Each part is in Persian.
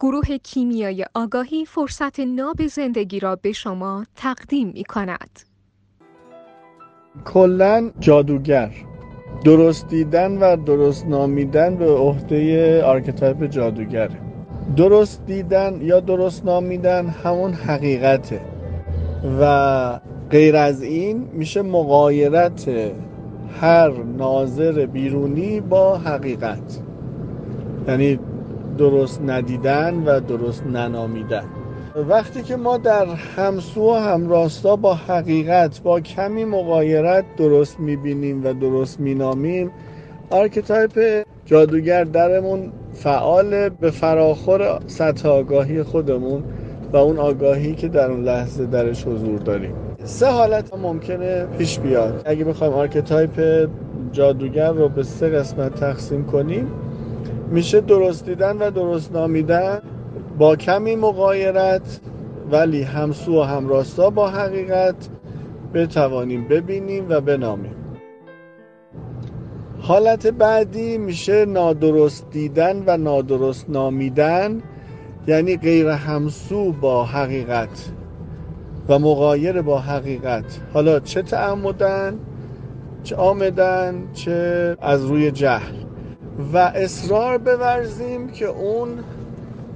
گروه کیمیای آگاهی فرصت ناب زندگی را به شما تقدیم می کند. کلا جادوگر. درست دیدن و درست نامیدن به عهده archetype جادوگره درست دیدن یا درست نامیدن همون حقیقته. و غیر از این میشه مغایرت هر ناظر بیرونی با حقیقت. یعنی درست ندیدن و درست ننامیدن. وقتی که ما در همسو و همراستا با حقیقت با کمی مغایرت درست می‌بینیم و درست مینامیم archetype جادوگر درمون فعال به فراخور سطح آگاهی خودمون و اون آگاهی که در اون لحظه درش حضور داریم. سه حالت ممکنه پیش بیاد. اگه بخوایم archetype جادوگر رو به سه قسمت تقسیم کنیم میشه درست دیدن و درست نامیدن با کمی مقایرت ولی همسو و همراستا با حقیقت بتوانیم ببینیم و بنامیم. حالت بعدی میشه نادرست دیدن و نادرست نامیدن یعنی غیر همسو با حقیقت و مقایر با حقیقت. حالا چه تعمدن چه آمدن چه از روی جهل. و اصرار بورزیم که اون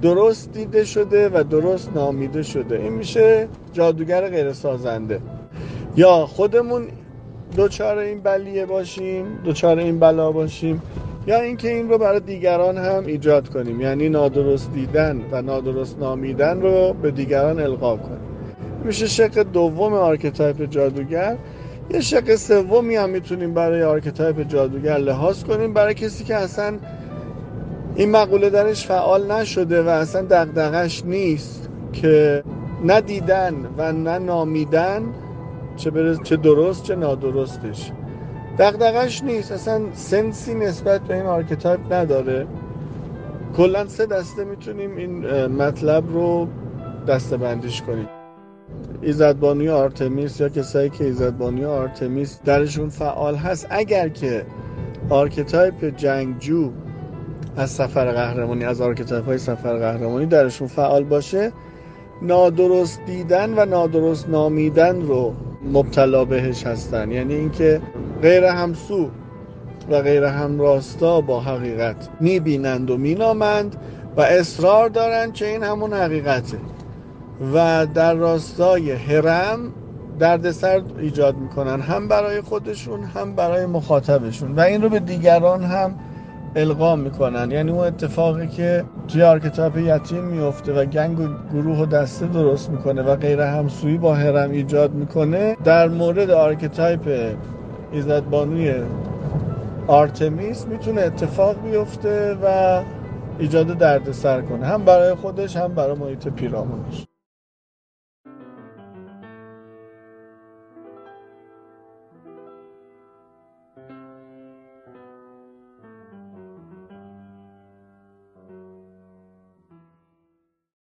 درست دیده شده و درست نامیده شده. این میشه جادوگر غیر سازنده یا خودمون دوچار این بلیه باشیم دوچار این بلا باشیم یا اینکه این رو برای دیگران هم ایجاد کنیم. یعنی نادرست دیدن و نادرست نامیدن رو به دیگران القا کنیم. میشه شق دوم archetype جادوگر یه شق سومی هم می‌تونیم برای archetype جادوگر لحاظ کنیم. برای کسی که اصلا این مقوله درش فعال نشده و اصلا دغدغش نیست که ندیدن و نه نامیدن چه, چه درست چه نادرستش. دغدغش نیست. اصلا sense ی نسبت به این archetype نداره. کلا سه دسته می‌تونیم این مطلب رو دسته بندیش کنیم. ایزدبانوی آرتمیس یا کسایی که ایزدبانوی آرتمیس درشون فعال هست اگر که archetype جنگجو از سفر قهرمانی از archetype های سفر قهرمانی درشون فعال باشه نادرست دیدن و نادرست نامیدن رو مبتلا بهش هستن. یعنی اینکه غیر همسو و غیر همراستا با حقیقت می‌بینند و مینامند و اصرار دارند که این همون حقیقته. و در راستای هرم دردسر ایجاد می‌کنن هم برای خودشون هم برای مخاطبشون. و این رو به دیگران هم القا می‌کنن. یعنی اون اتفاقی که توی archetype یتیم میفته و gang و گروه و دسته درست می‌کنه و غیر همسویی با هرم ایجاد می‌کنه در مورد archetype ایزدبانوی آرتمیس می‌تونه اتفاق بیفته و ایجاد دردسر کنه. هم برای خودش هم برای محیط پیرامونش.